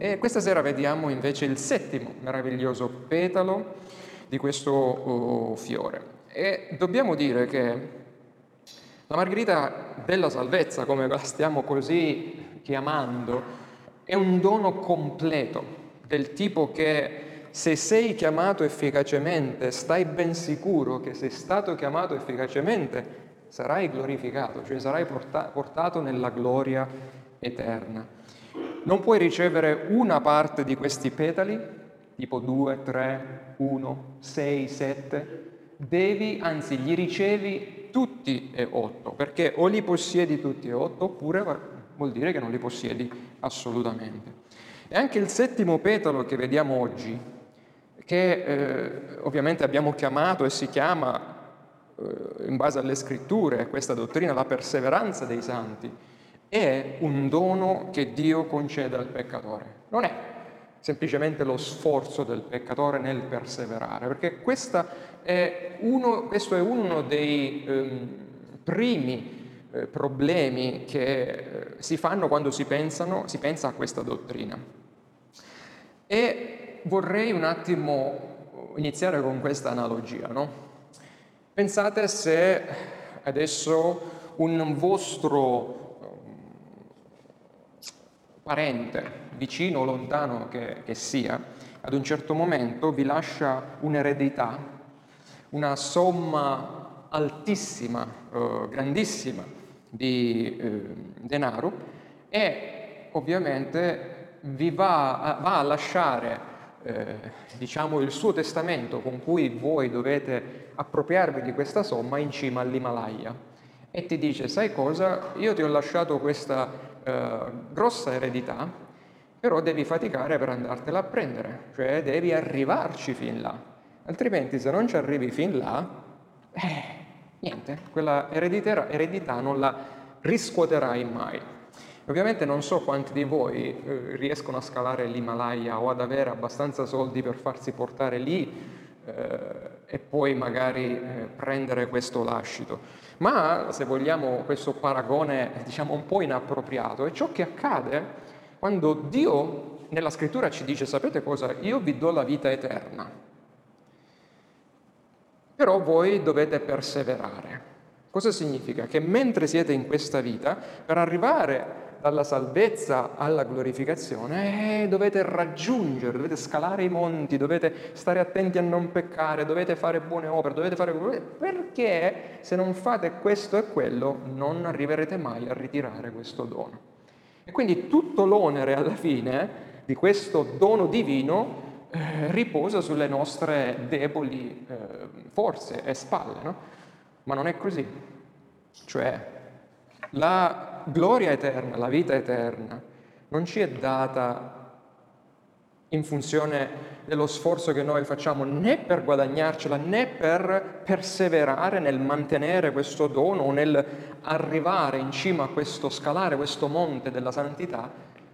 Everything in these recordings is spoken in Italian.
E questa sera vediamo invece il settimo meraviglioso petalo di questo uh, fiore. E dobbiamo dire che la margherita della salvezza, come la stiamo così chiamando, è un dono completo, del tipo che se sei chiamato efficacemente, stai ben sicuro che sei stato chiamato efficacemente, sarai glorificato, cioè sarai portato nella gloria eterna. Non puoi ricevere una parte di questi petali, tipo 2, 3, 1, 6, 7, devi, anzi li ricevi tutti e otto, perché o li possiedi tutti e otto oppure vuol dire che non li possiedi assolutamente. E anche il settimo petalo che vediamo oggi, che eh, ovviamente abbiamo chiamato e si chiama eh, in base alle scritture, questa dottrina, la perseveranza dei santi, è un dono che Dio concede al peccatore. Non è semplicemente lo sforzo del peccatore nel perseverare, perché è uno, questo è uno dei ehm, primi eh, problemi che eh, si fanno quando si, pensano, si pensa a questa dottrina. E vorrei un attimo iniziare con questa analogia. No? Pensate se adesso un vostro parente vicino o lontano che, che sia, ad un certo momento vi lascia un'eredità, una somma altissima, eh, grandissima di eh, denaro e ovviamente vi va, va a lasciare eh, diciamo il suo testamento con cui voi dovete appropriarvi di questa somma in cima all'Himalaya. E ti dice sai cosa? Io ti ho lasciato questa eh, grossa eredità però devi faticare per andartela a prendere, cioè devi arrivarci fin là, altrimenti se non ci arrivi fin là, eh, niente, quella eredità, eredità non la riscuoterai mai. Ovviamente non so quanti di voi eh, riescono a scalare l'Himalaya o ad avere abbastanza soldi per farsi portare lì eh, e poi magari eh, prendere questo lascito. Ma se vogliamo questo paragone diciamo un po' inappropriato, è ciò che accade quando Dio nella scrittura ci dice, sapete cosa? Io vi do la vita eterna, però voi dovete perseverare. Cosa significa? Che mentre siete in questa vita, per arrivare dalla salvezza alla glorificazione, eh, dovete raggiungere, dovete scalare i monti, dovete stare attenti a non peccare, dovete fare buone opere, dovete fare perché se non fate questo e quello non arriverete mai a ritirare questo dono. E quindi tutto l'onere alla fine di questo dono divino eh, riposa sulle nostre deboli eh, forze e spalle, no? Ma non è così. Cioè, la gloria eterna, la vita eterna, non ci è data in funzione dello sforzo che noi facciamo né per guadagnarcela né per perseverare nel mantenere questo dono o nel arrivare in cima a questo scalare questo monte della santità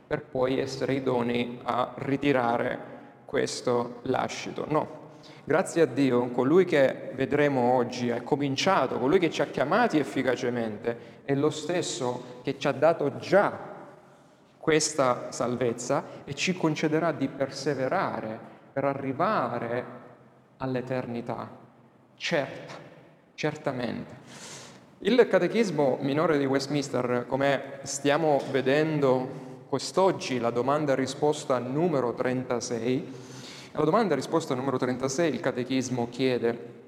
per poi essere idonei a ritirare questo lascito. No. Grazie a Dio, colui che vedremo oggi è cominciato, colui che ci ha chiamati efficacemente, è lo stesso che ci ha dato già questa salvezza e ci concederà di perseverare per arrivare all'eternità. Certa, certamente. Il catechismo minore di Westminster, come stiamo vedendo quest'oggi, la domanda e risposta numero 36, la domanda risposta numero 36 il catechismo chiede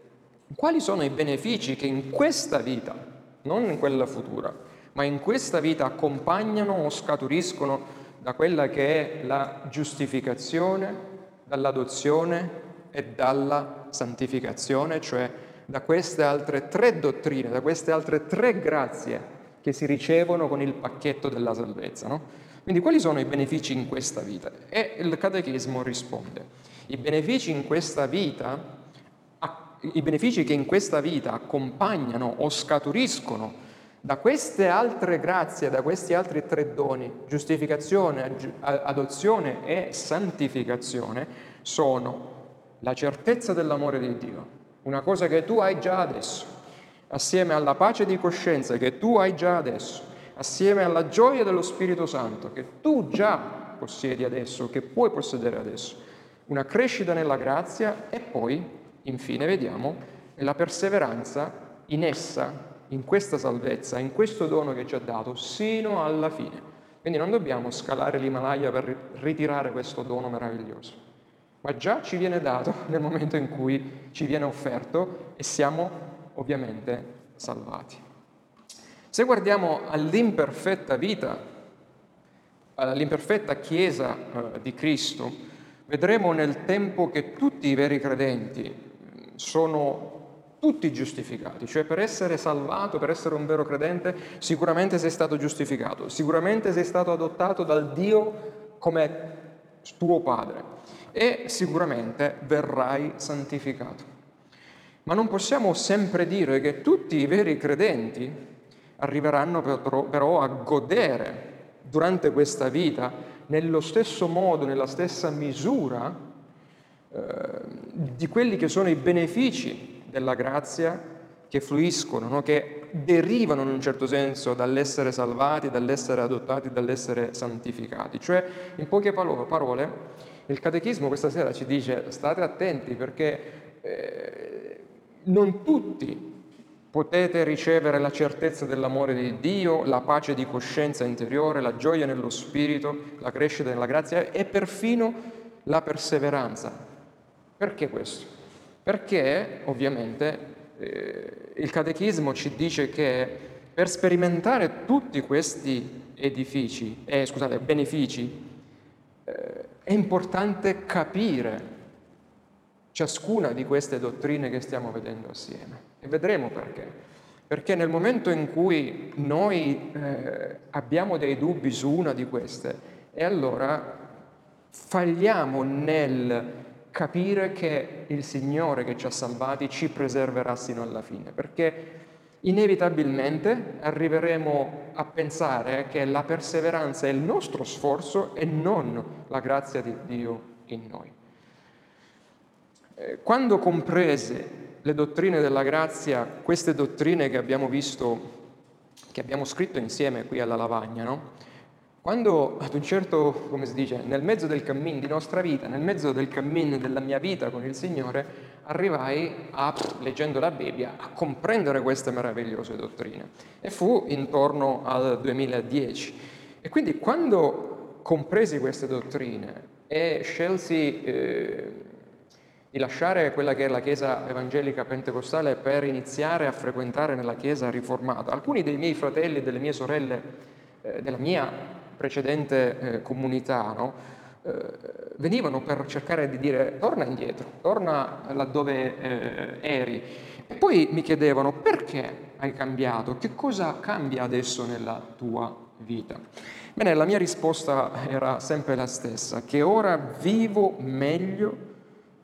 quali sono i benefici che in questa vita, non in quella futura, ma in questa vita accompagnano o scaturiscono da quella che è la giustificazione, dall'adozione e dalla santificazione, cioè da queste altre tre dottrine, da queste altre tre grazie che si ricevono con il pacchetto della salvezza. No? Quindi quali sono i benefici in questa vita? E il catechismo risponde, i benefici in questa vita, i benefici che in questa vita accompagnano o scaturiscono da queste altre grazie, da questi altri tre doni, giustificazione, adozione e santificazione, sono la certezza dell'amore di Dio, una cosa che tu hai già adesso, assieme alla pace di coscienza che tu hai già adesso, assieme alla gioia dello Spirito Santo che tu già possiedi adesso, che puoi possedere adesso. Una crescita nella grazia e poi, infine, vediamo la perseveranza in essa, in questa salvezza, in questo dono che ci ha dato, sino alla fine. Quindi non dobbiamo scalare l'Himalaya per ritirare questo dono meraviglioso, ma già ci viene dato nel momento in cui ci viene offerto e siamo ovviamente salvati. Se guardiamo all'imperfetta vita, all'imperfetta Chiesa eh, di Cristo, vedremo nel tempo che tutti i veri credenti sono tutti giustificati, cioè per essere salvato, per essere un vero credente, sicuramente sei stato giustificato, sicuramente sei stato adottato dal Dio come tuo padre. E sicuramente verrai santificato. Ma non possiamo sempre dire che tutti i veri credenti arriveranno però a godere durante questa vita nello stesso modo, nella stessa misura eh, di quelli che sono i benefici della grazia che fluiscono, no? che derivano in un certo senso dall'essere salvati, dall'essere adottati, dall'essere santificati. Cioè, in poche parole, il catechismo questa sera ci dice state attenti perché eh, non tutti potete ricevere la certezza dell'amore di Dio, la pace di coscienza interiore, la gioia nello spirito, la crescita nella grazia e perfino la perseveranza. Perché questo? Perché ovviamente eh, il catechismo ci dice che per sperimentare tutti questi edifici, eh, scusate, benefici, eh, è importante capire ciascuna di queste dottrine che stiamo vedendo assieme. E vedremo perché. Perché nel momento in cui noi eh, abbiamo dei dubbi su una di queste, e allora falliamo nel capire che il Signore che ci ha salvati ci preserverà sino alla fine, perché inevitabilmente arriveremo a pensare che la perseveranza è il nostro sforzo e non la grazia di Dio in noi. Eh, quando comprese le dottrine della grazia, queste dottrine che abbiamo visto, che abbiamo scritto insieme qui alla lavagna, no? Quando ad un certo, come si dice, nel mezzo del cammin di nostra vita, nel mezzo del cammin della mia vita con il Signore, arrivai a, leggendo la Bibbia, a comprendere queste meravigliose dottrine. E fu intorno al 2010. E quindi quando compresi queste dottrine e scelsi eh, di lasciare quella che è la Chiesa evangelica pentecostale per iniziare a frequentare nella Chiesa riformata. Alcuni dei miei fratelli e delle mie sorelle eh, della mia precedente eh, comunità no? eh, venivano per cercare di dire torna indietro, torna laddove eh, eri. E poi mi chiedevano perché hai cambiato, che cosa cambia adesso nella tua vita. Bene, la mia risposta era sempre la stessa, che ora vivo meglio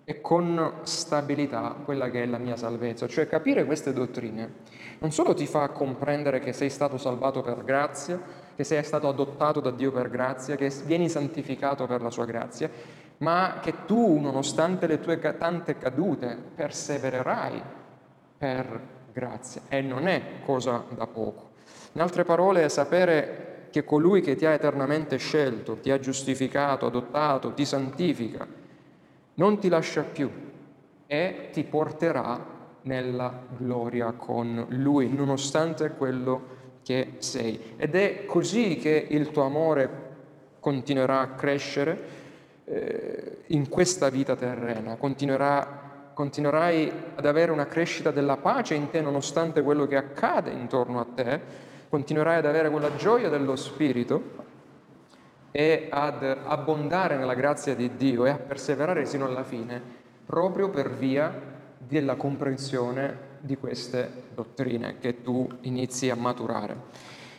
e con stabilità quella che è la mia salvezza. Cioè capire queste dottrine non solo ti fa comprendere che sei stato salvato per grazia, che sei stato adottato da Dio per grazia, che vieni santificato per la sua grazia, ma che tu, nonostante le tue tante cadute, persevererai per grazia. E non è cosa da poco. In altre parole, sapere che colui che ti ha eternamente scelto, ti ha giustificato, adottato, ti santifica, non ti lascia più e ti porterà nella gloria con Lui, nonostante quello che sei. Ed è così che il tuo amore continuerà a crescere eh, in questa vita terrena, continuerà, continuerai ad avere una crescita della pace in te nonostante quello che accade intorno a te, continuerai ad avere quella gioia dello Spirito e ad abbondare nella grazia di Dio e a perseverare sino alla fine, proprio per via della comprensione di queste dottrine che tu inizi a maturare.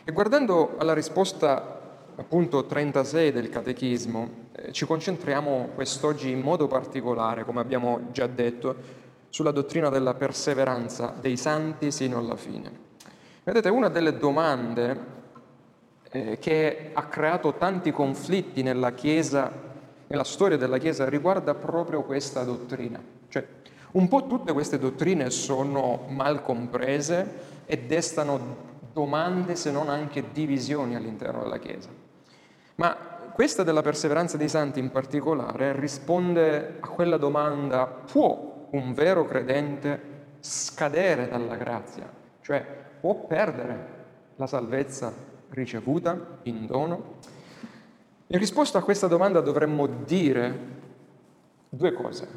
E guardando alla risposta appunto 36 del Catechismo, eh, ci concentriamo quest'oggi in modo particolare, come abbiamo già detto, sulla dottrina della perseveranza dei santi sino alla fine. Vedete, una delle domande eh, che ha creato tanti conflitti nella Chiesa, nella storia della Chiesa, riguarda proprio questa dottrina. Cioè, un po' tutte queste dottrine sono mal comprese e destano domande, se non anche divisioni all'interno della Chiesa. Ma questa della perseveranza dei santi in particolare risponde a quella domanda, può un vero credente scadere dalla grazia? Cioè può perdere la salvezza ricevuta in dono? In risposta a questa domanda dovremmo dire due cose.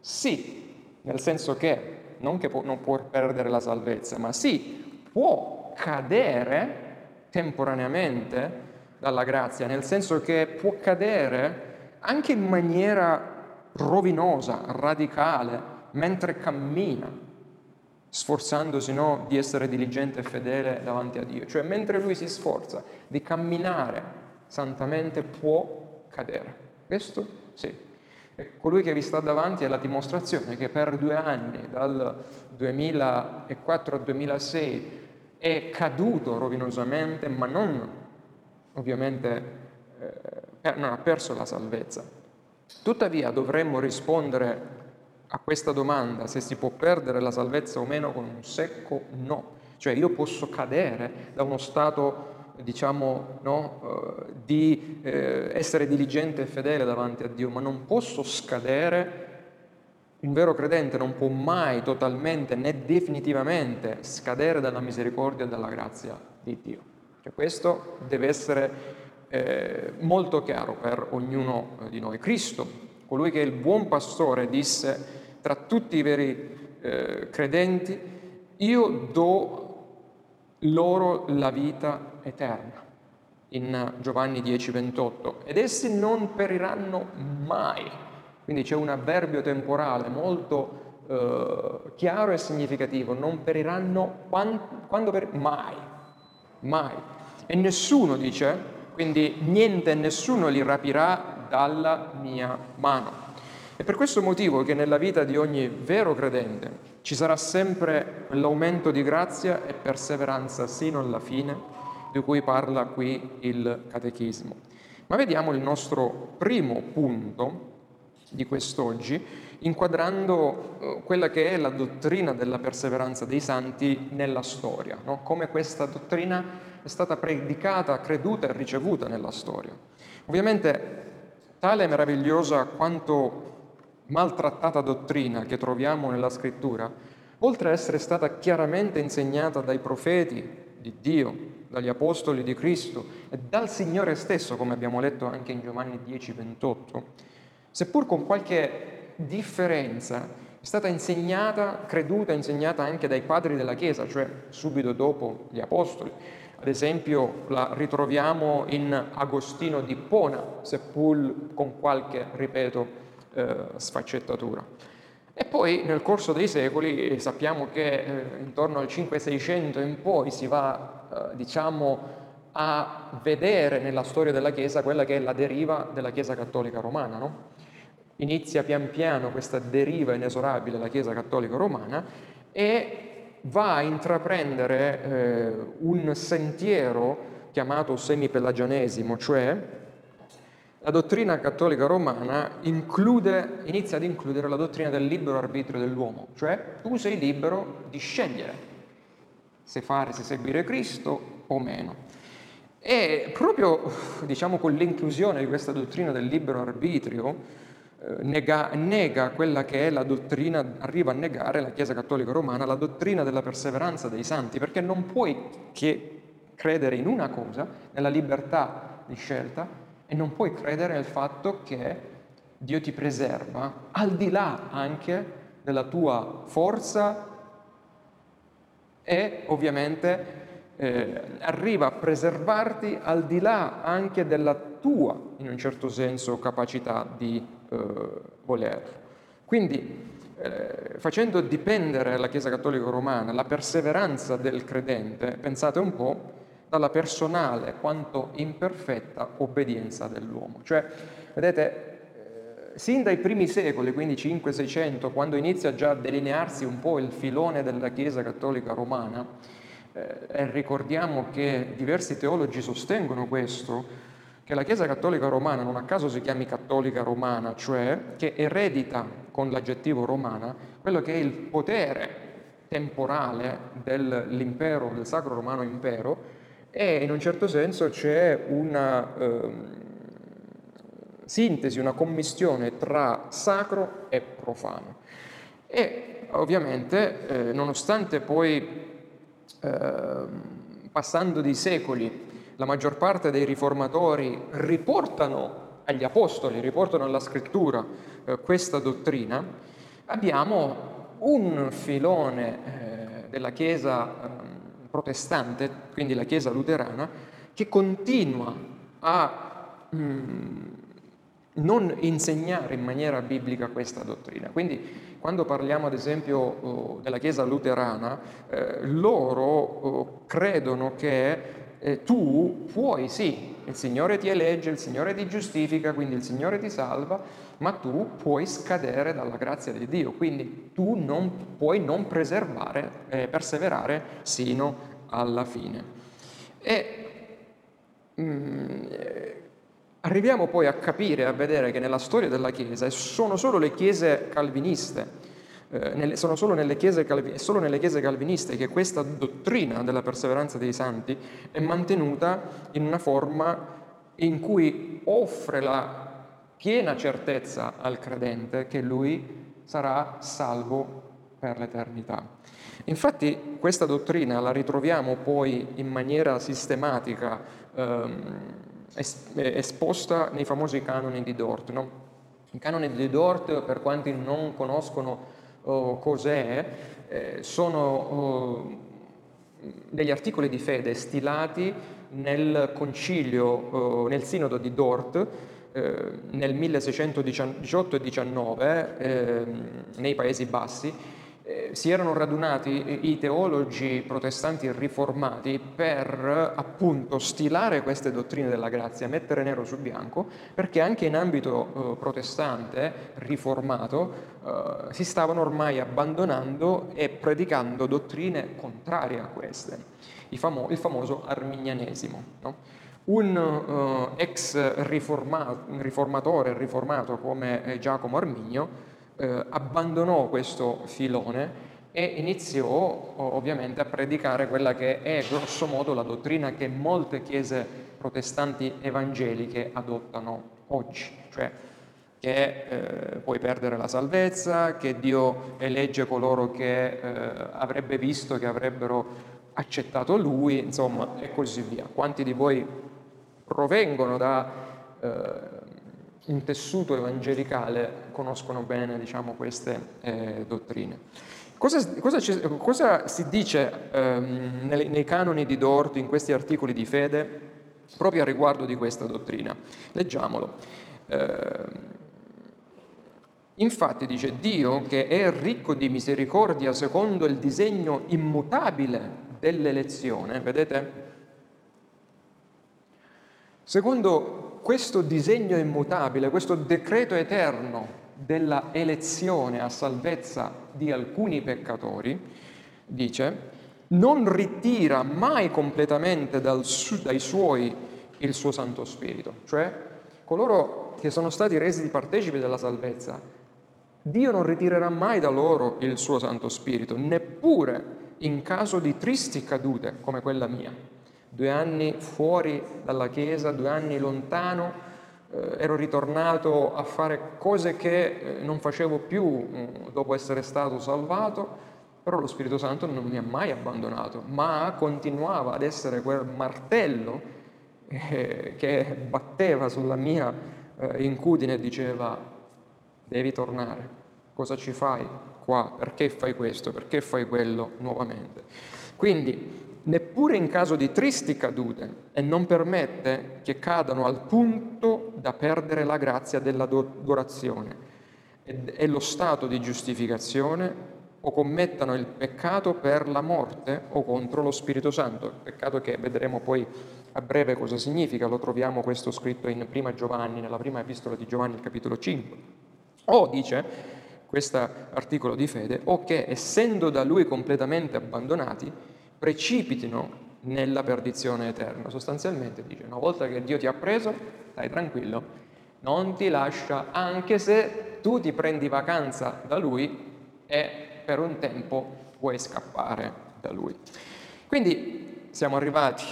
Sì, nel senso che non che può, non può perdere la salvezza, ma sì, può cadere temporaneamente dalla grazia, nel senso che può cadere anche in maniera rovinosa, radicale, mentre cammina, sforzandosi no, di essere diligente e fedele davanti a Dio. Cioè mentre lui si sforza di camminare santamente può cadere. Questo sì. E colui che vi sta davanti è la dimostrazione che per due anni, dal 2004 al 2006, è caduto rovinosamente, ma non ovviamente eh, non ha perso la salvezza. Tuttavia dovremmo rispondere a questa domanda, se si può perdere la salvezza o meno, con un secco no. Cioè io posso cadere da uno stato diciamo, no, uh, di eh, essere diligente e fedele davanti a Dio, ma non posso scadere, un vero credente non può mai totalmente né definitivamente scadere dalla misericordia e dalla grazia di Dio. Cioè, questo deve essere eh, molto chiaro per ognuno di noi. Cristo, colui che è il buon pastore, disse tra tutti i veri eh, credenti, io do loro la vita eterna, in Giovanni 10:28, ed essi non periranno mai. Quindi c'è un avverbio temporale molto eh, chiaro e significativo, non periranno quando, quando per... mai, mai. E nessuno dice, quindi niente e nessuno li rapirà dalla mia mano. È per questo motivo che nella vita di ogni vero credente ci sarà sempre quell'aumento di grazia e perseveranza sino alla fine di cui parla qui il catechismo. Ma vediamo il nostro primo punto di quest'oggi, inquadrando eh, quella che è la dottrina della perseveranza dei santi nella storia, no? come questa dottrina è stata predicata, creduta e ricevuta nella storia. Ovviamente tale meravigliosa quanto maltrattata dottrina che troviamo nella scrittura, oltre a essere stata chiaramente insegnata dai profeti di Dio, dagli apostoli di Cristo e dal Signore stesso, come abbiamo letto anche in Giovanni 10, 28, seppur con qualche differenza, è stata insegnata, creduta, insegnata anche dai padri della Chiesa, cioè subito dopo gli apostoli. Ad esempio la ritroviamo in Agostino di Pona, seppur con qualche, ripeto, eh, sfaccettatura. E poi nel corso dei secoli sappiamo che eh, intorno al 500-600 in poi si va, eh, diciamo, a vedere nella storia della Chiesa quella che è la deriva della Chiesa cattolica romana. No? Inizia pian piano questa deriva inesorabile della Chiesa cattolica romana e va a intraprendere eh, un sentiero chiamato semipelagianesimo, cioè la dottrina cattolica romana include, inizia ad includere la dottrina del libero arbitrio dell'uomo, cioè tu sei libero di scegliere se fare, se seguire Cristo o meno. E proprio diciamo, con l'inclusione di questa dottrina del libero arbitrio eh, nega, nega quella che è la dottrina, arriva a negare la Chiesa cattolica romana, la dottrina della perseveranza dei santi, perché non puoi che credere in una cosa, nella libertà di scelta, e non puoi credere nel fatto che Dio ti preserva al di là anche della tua forza e ovviamente eh, arriva a preservarti al di là anche della tua, in un certo senso, capacità di eh, volerlo. Quindi eh, facendo dipendere la Chiesa Cattolica Romana la perseveranza del credente, pensate un po', dalla personale quanto imperfetta obbedienza dell'uomo. Cioè, vedete, eh, sin dai primi secoli, quindi 500-600, quando inizia già a delinearsi un po' il filone della Chiesa cattolica romana, eh, ricordiamo che diversi teologi sostengono questo, che la Chiesa cattolica romana non a caso si chiami cattolica romana, cioè che eredita con l'aggettivo romana quello che è il potere temporale dell'impero, del Sacro Romano Impero, e in un certo senso c'è una, ehm, sintesi, una commistione tra sacro e profano. E ovviamente, eh, nonostante poi, eh, passando dei secoli, la maggior parte dei riformatori riportano agli apostoli, riportano alla scrittura eh, questa dottrina, abbiamo un filone eh, della Chiesa eh, protestante, quindi la Chiesa luterana, che continua a mm, non insegnare in maniera biblica questa dottrina. Quindi quando parliamo ad esempio oh, della Chiesa luterana, eh, loro oh, credono che eh, tu puoi, sì, il Signore ti elegge, il Signore ti giustifica, quindi il Signore ti salva, ma tu puoi scadere dalla grazia di Dio, quindi tu non puoi non preservare, eh, perseverare sino alla fine. E mm, arriviamo poi a capire, a vedere che nella storia della Chiesa sono solo le chiese calviniste eh, nelle, sono solo nelle, calvi, solo nelle, chiese calviniste che questa dottrina della perseveranza dei santi è mantenuta in una forma in cui offre la piena certezza al credente che lui sarà salvo per l'eternità. Infatti questa dottrina la ritroviamo poi in maniera sistematica ehm, esposta nei famosi canoni di Dort. No? I canoni di Dort, per quanti non conoscono oh, cos'è, eh, sono oh, degli articoli di fede stilati nel concilio, oh, nel sinodo di Dort, eh, nel 1618 e 19 eh, nei Paesi Bassi, eh, si erano radunati i teologi protestanti riformati per appunto stilare queste dottrine della grazia, mettere nero su bianco, perché anche in ambito eh, protestante riformato eh, si stavano ormai abbandonando e predicando dottrine contrarie a queste, il, famo- il famoso arminianesimo. No? Un uh, ex riforma- riformatore riformato come eh, Giacomo Arminio eh, abbandonò questo filone e iniziò ovviamente a predicare quella che è grosso modo la dottrina che molte chiese protestanti evangeliche adottano oggi, cioè che eh, puoi perdere la salvezza, che Dio elegge coloro che eh, avrebbe visto che avrebbero accettato Lui, insomma, e così via. Quanti di voi provengono da eh, un tessuto evangelicale conoscono bene diciamo, queste eh, dottrine. Cosa, cosa, cosa, si dice ehm, nei, nei, canoni di Dort, in questi articoli di fede, proprio a riguardo di questa dottrina? Leggiamolo. Eh, infatti dice Dio che è ricco di misericordia secondo il disegno immutabile dell'elezione, vedete? Secondo questo disegno immutabile, questo decreto eterno della elezione a salvezza di alcuni peccatori, dice, non ritira mai completamente dal, dai suoi il suo Santo Spirito, cioè coloro che sono stati resi partecipi della salvezza, Dio non ritirerà mai da loro il suo Santo Spirito, neppure in caso di tristi cadute come quella mia due anni fuori dalla Chiesa, due anni lontano, eh, ero ritornato a fare cose che eh, non facevo più mm, dopo essere stato salvato, però lo Spirito Santo non mi ha mai abbandonato, ma continuava ad essere quel martello eh, che batteva sulla mia eh, incudine e diceva devi tornare, cosa ci fai qua, perché fai questo, perché fai quello nuovamente. Quindi neppure in caso di tristi cadute e non permette che cadano al punto da perdere la grazia dell'adorazione e lo stato di giustificazione o commettano il peccato per la morte o contro lo Spirito Santo, peccato che vedremo poi a breve cosa significa, lo troviamo questo scritto in prima Giovanni, nella prima epistola di Giovanni, capitolo 5. O dice, questo articolo di fede, o che essendo da lui completamente abbandonati, precipitino nella perdizione eterna. Sostanzialmente dice, una volta che Dio ti ha preso, stai tranquillo, non ti lascia, anche se tu ti prendi vacanza da Lui e per un tempo vuoi scappare da Lui. Quindi siamo arrivati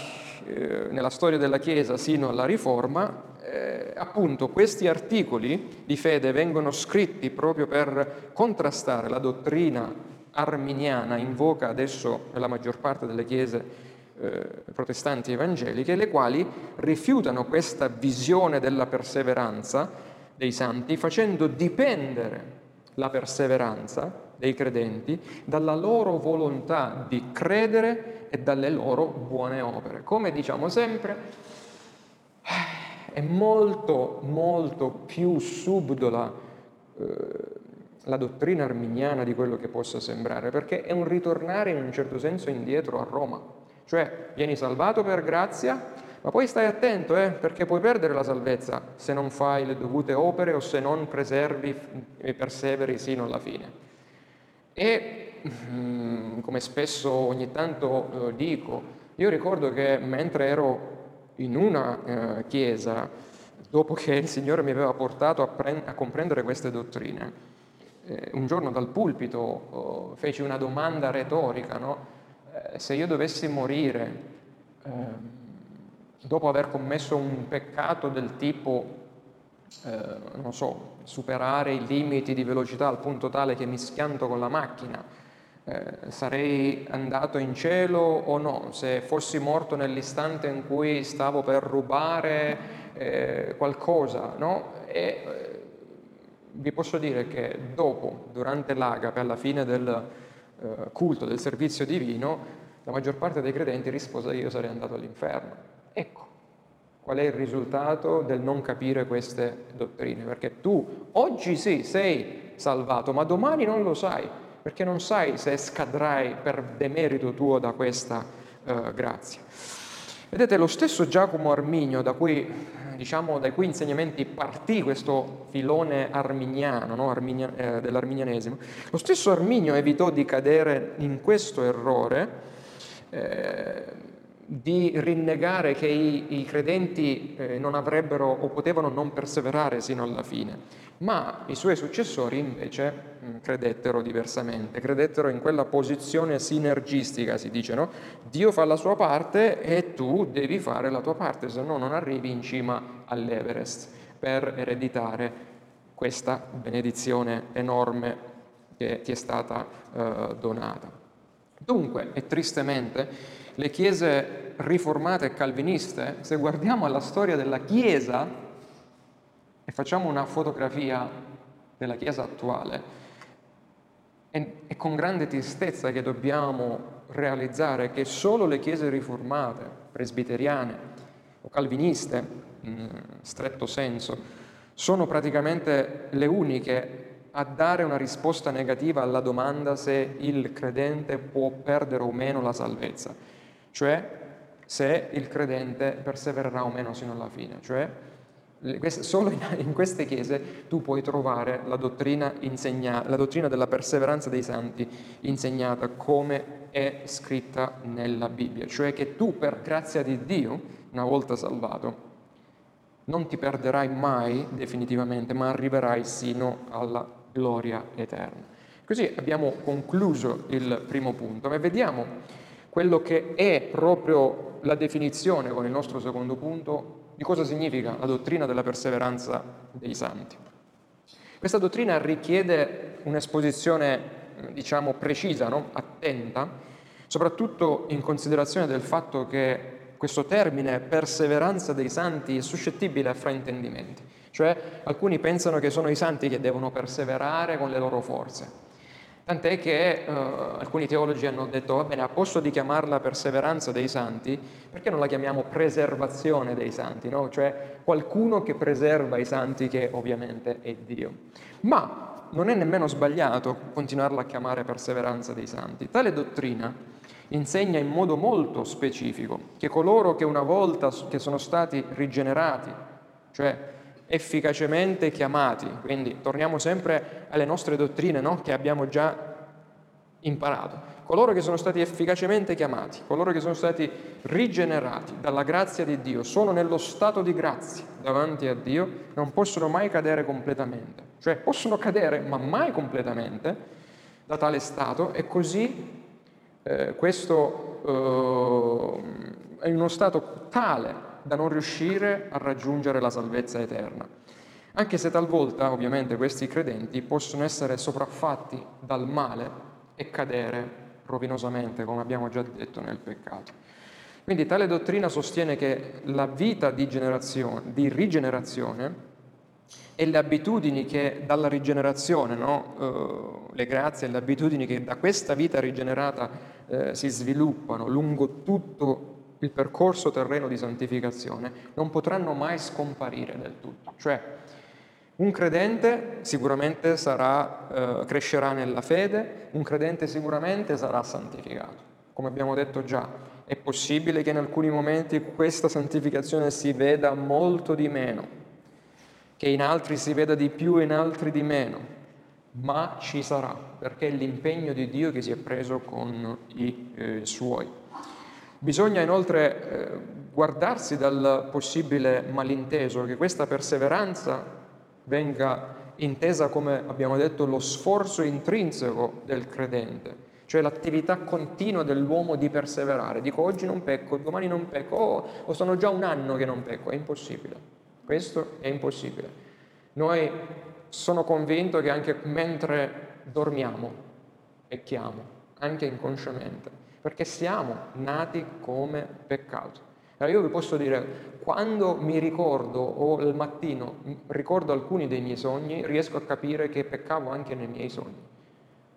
eh, nella storia della Chiesa sino alla Riforma, eh, appunto questi articoli di fede vengono scritti proprio per contrastare la dottrina arminiana, invoca adesso la maggior parte delle chiese eh, protestanti evangeliche, le quali rifiutano questa visione della perseveranza dei santi facendo dipendere la perseveranza dei credenti dalla loro volontà di credere e dalle loro buone opere. Come diciamo sempre, è molto, molto più subdola eh, la dottrina arminiana di quello che possa sembrare, perché è un ritornare in un certo senso indietro a Roma. Cioè, vieni salvato per grazia, ma poi stai attento, eh, perché puoi perdere la salvezza se non fai le dovute opere o se non preservi e perseveri sino alla fine. E mm, come spesso ogni tanto eh, dico, io ricordo che mentre ero in una eh, chiesa, dopo che il Signore mi aveva portato a, pre- a comprendere queste dottrine, eh, un giorno dal pulpito oh, feci una domanda retorica, no? Eh, se io dovessi morire ehm, dopo aver commesso un peccato del tipo, eh, non so, superare i limiti di velocità al punto tale che mi schianto con la macchina, eh, sarei andato in cielo o no? Se fossi morto nell'istante in cui stavo per rubare eh, qualcosa, no? E eh, vi posso dire che dopo, durante l'agape, alla fine del eh, culto, del servizio divino, la maggior parte dei credenti rispose che io sarei andato all'inferno. Ecco, qual è il risultato del non capire queste dottrine, perché tu oggi sì sei salvato, ma domani non lo sai, perché non sai se scadrai per demerito tuo da questa eh, grazia. Vedete, lo stesso Giacomo Arminio, da cui, diciamo, dai cui insegnamenti partì questo filone arminiano, no? Arminia, eh, dell'arminianesimo, lo stesso Arminio evitò di cadere in questo errore, eh, di rinnegare che i, i credenti eh, non avrebbero o potevano non perseverare sino alla fine, ma i suoi successori invece mm, credettero diversamente, credettero in quella posizione sinergistica, si dice, no? Dio fa la sua parte e tu devi fare la tua parte, se no non arrivi in cima all'Everest per ereditare questa benedizione enorme che ti è stata eh, donata. Dunque, e tristemente, le chiese riformate e calviniste, se guardiamo alla storia della Chiesa e facciamo una fotografia della Chiesa attuale, è, con grande tristezza che dobbiamo realizzare che solo le chiese riformate, presbiteriane o calviniste, in stretto senso, sono praticamente le uniche a dare una risposta negativa alla domanda se il credente può perdere o meno la salvezza cioè se il credente persevererà o meno sino alla fine, cioè solo in queste chiese tu puoi trovare la dottrina, insegna, la dottrina della perseveranza dei santi insegnata come è scritta nella Bibbia, cioè che tu per grazia di Dio, una volta salvato, non ti perderai mai definitivamente, ma arriverai sino alla gloria eterna. Così abbiamo concluso il primo punto, ma vediamo quello che è proprio la definizione con il nostro secondo punto di cosa significa la dottrina della perseveranza dei santi. Questa dottrina richiede un'esposizione, diciamo, precisa, no? attenta, soprattutto in considerazione del fatto che questo termine perseveranza dei santi è suscettibile a fraintendimenti, cioè alcuni pensano che sono i santi che devono perseverare con le loro forze, Tant'è che eh, alcuni teologi hanno detto, va bene, a posto di chiamarla perseveranza dei santi, perché non la chiamiamo preservazione dei santi? No? Cioè qualcuno che preserva i santi che ovviamente è Dio. Ma non è nemmeno sbagliato continuarla a chiamare perseveranza dei santi. Tale dottrina insegna in modo molto specifico che coloro che una volta che sono stati rigenerati, cioè efficacemente chiamati. Quindi torniamo sempre alle nostre dottrine no? che abbiamo già imparato. Coloro che sono stati efficacemente chiamati, coloro che sono stati rigenerati dalla grazia di Dio, sono nello stato di grazia davanti a Dio, non possono mai cadere completamente. Cioè possono cadere, ma mai completamente, da tale stato e così eh, questo eh, è uno stato tale da non riuscire a raggiungere la salvezza eterna. Anche se talvolta, ovviamente, questi credenti possono essere sopraffatti dal male e cadere rovinosamente, come abbiamo già detto, nel peccato. Quindi tale dottrina sostiene che la vita di, di rigenerazione e le abitudini che dalla rigenerazione, no? uh, le grazie e le abitudini che da questa vita rigenerata uh, si sviluppano lungo tutto il percorso terreno di santificazione, non potranno mai scomparire del tutto. Cioè, un credente sicuramente sarà, uh, crescerà nella fede, un credente sicuramente sarà santificato. Come abbiamo detto già, è possibile che in alcuni momenti questa santificazione si veda molto di meno, che in altri si veda di più e in altri di meno, ma ci sarà, perché è l'impegno di Dio che si è preso con i eh, suoi. Bisogna inoltre eh, guardarsi dal possibile malinteso che questa perseveranza venga intesa come abbiamo detto lo sforzo intrinseco del credente, cioè l'attività continua dell'uomo di perseverare. Dico oggi non pecco, domani non pecco, oh, o sono già un anno che non pecco, è impossibile. Questo è impossibile. Noi sono convinto che anche mentre dormiamo, pecchiamo, anche inconsciamente, perché siamo nati come peccato. Allora io vi posso dire, quando mi ricordo o al mattino ricordo alcuni dei miei sogni, riesco a capire che peccavo anche nei miei sogni.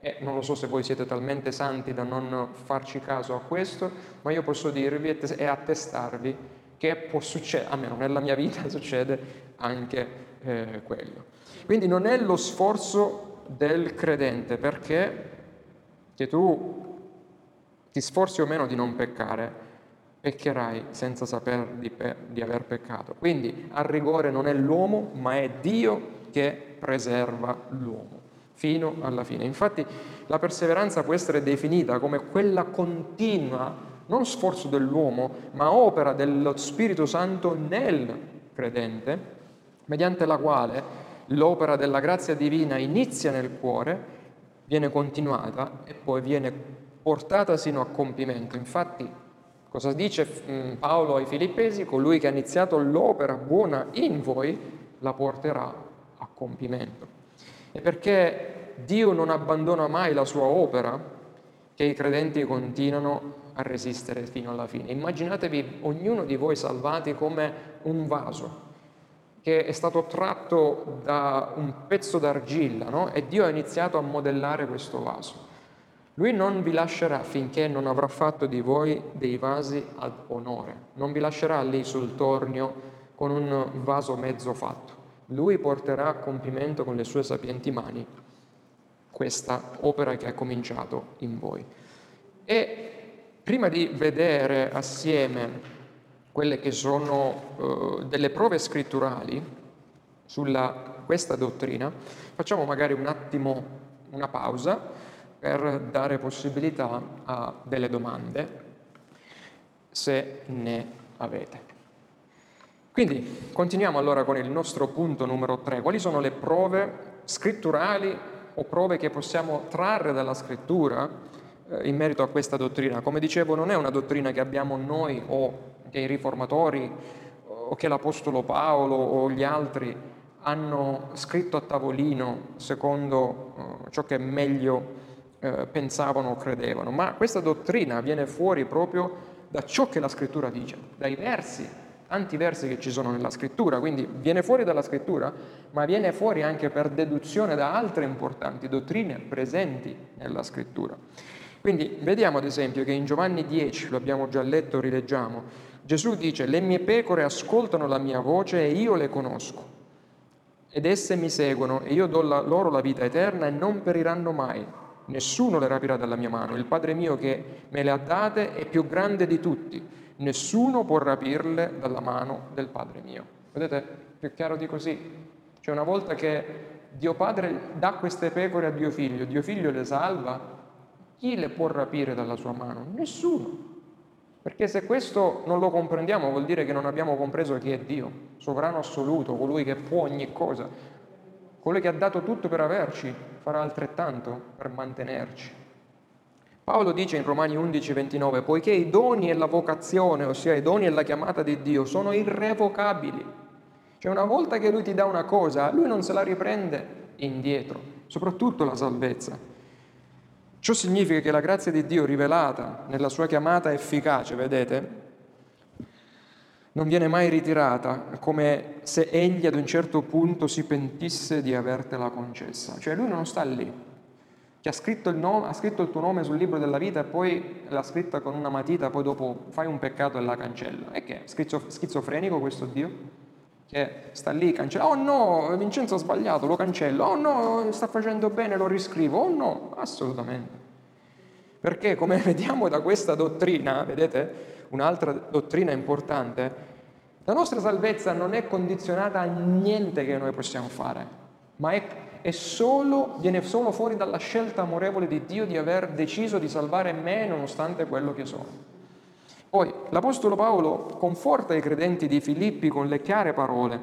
E non lo so se voi siete talmente santi da non farci caso a questo, ma io posso dirvi e attestarvi che può succedere, almeno nella mia vita succede anche eh, quello. Quindi non è lo sforzo del credente perché che tu ti sforzi o meno di non peccare, peccherai senza saper di, pe- di aver peccato. Quindi a rigore non è l'uomo, ma è Dio che preserva l'uomo fino alla fine. Infatti la perseveranza può essere definita come quella continua non sforzo dell'uomo, ma opera dello Spirito Santo nel credente, mediante la quale l'opera della grazia divina inizia nel cuore, viene continuata e poi viene portata sino a compimento. Infatti, cosa dice mm, Paolo ai Filippesi? Colui che ha iniziato l'opera buona in voi la porterà a compimento. E perché Dio non abbandona mai la sua opera, che i credenti continuano a resistere fino alla fine. Immaginatevi ognuno di voi salvati come un vaso che è stato tratto da un pezzo d'argilla no? e Dio ha iniziato a modellare questo vaso. Lui non vi lascerà finché non avrà fatto di voi dei vasi ad onore, non vi lascerà lì sul tornio con un vaso mezzo fatto. Lui porterà a compimento con le sue sapienti mani questa opera che ha cominciato in voi. E Prima di vedere assieme quelle che sono uh, delle prove scritturali sulla questa dottrina, facciamo magari un attimo una pausa per dare possibilità a delle domande, se ne avete. Quindi continuiamo allora con il nostro punto numero 3. Quali sono le prove scritturali o prove che possiamo trarre dalla scrittura eh, in merito a questa dottrina. Come dicevo, non è una dottrina che abbiamo noi o che i riformatori o che l'Apostolo Paolo o gli altri hanno scritto a tavolino secondo uh, ciò che meglio uh, pensavano o credevano, ma questa dottrina viene fuori proprio da ciò che la scrittura dice, dai versi, tanti versi che ci sono nella scrittura, quindi viene fuori dalla scrittura, ma viene fuori anche per deduzione da altre importanti dottrine presenti nella scrittura. Quindi vediamo ad esempio che in Giovanni 10, lo abbiamo già letto, rileggiamo, Gesù dice, le mie pecore ascoltano la mia voce e io le conosco. Ed esse mi seguono e io do loro la vita eterna e non periranno mai. Nessuno le rapirà dalla mia mano. Il Padre mio che me le ha date è più grande di tutti. Nessuno può rapirle dalla mano del Padre mio. Vedete, più chiaro di così. Cioè una volta che Dio Padre dà queste pecore a Dio Figlio, Dio Figlio le salva, chi le può rapire dalla sua mano? Nessuno. Perché se questo non lo comprendiamo vuol dire che non abbiamo compreso chi è Dio, sovrano assoluto, colui che può ogni cosa, colui che ha dato tutto per averci, farà altrettanto per mantenerci. Paolo dice in Romani 11, 29, poiché i doni e la vocazione, ossia i doni e la chiamata di Dio, sono irrevocabili. Cioè una volta che lui ti dà una cosa, lui non se la riprende indietro, soprattutto la salvezza. Ciò significa che la grazia di Dio rivelata nella sua chiamata efficace, vedete, non viene mai ritirata, come se egli ad un certo punto si pentisse di avertela concessa. Cioè lui non sta lì, che ha scritto, il nome, ha scritto il tuo nome sul libro della vita e poi l'ha scritta con una matita, poi dopo fai un peccato e la cancella. E che è? Schizofrenico questo Dio? Che sta lì, cancella. Oh no, Vincenzo ha sbagliato, lo cancello. Oh no, sta facendo bene, lo riscrivo. Oh no, assolutamente. Perché come vediamo da questa dottrina, vedete, un'altra dottrina importante, la nostra salvezza non è condizionata a niente che noi possiamo fare, ma è, è solo, viene solo fuori dalla scelta amorevole di Dio di aver deciso di salvare me nonostante quello che sono. Poi l'Apostolo Paolo conforta i credenti di Filippi con le chiare parole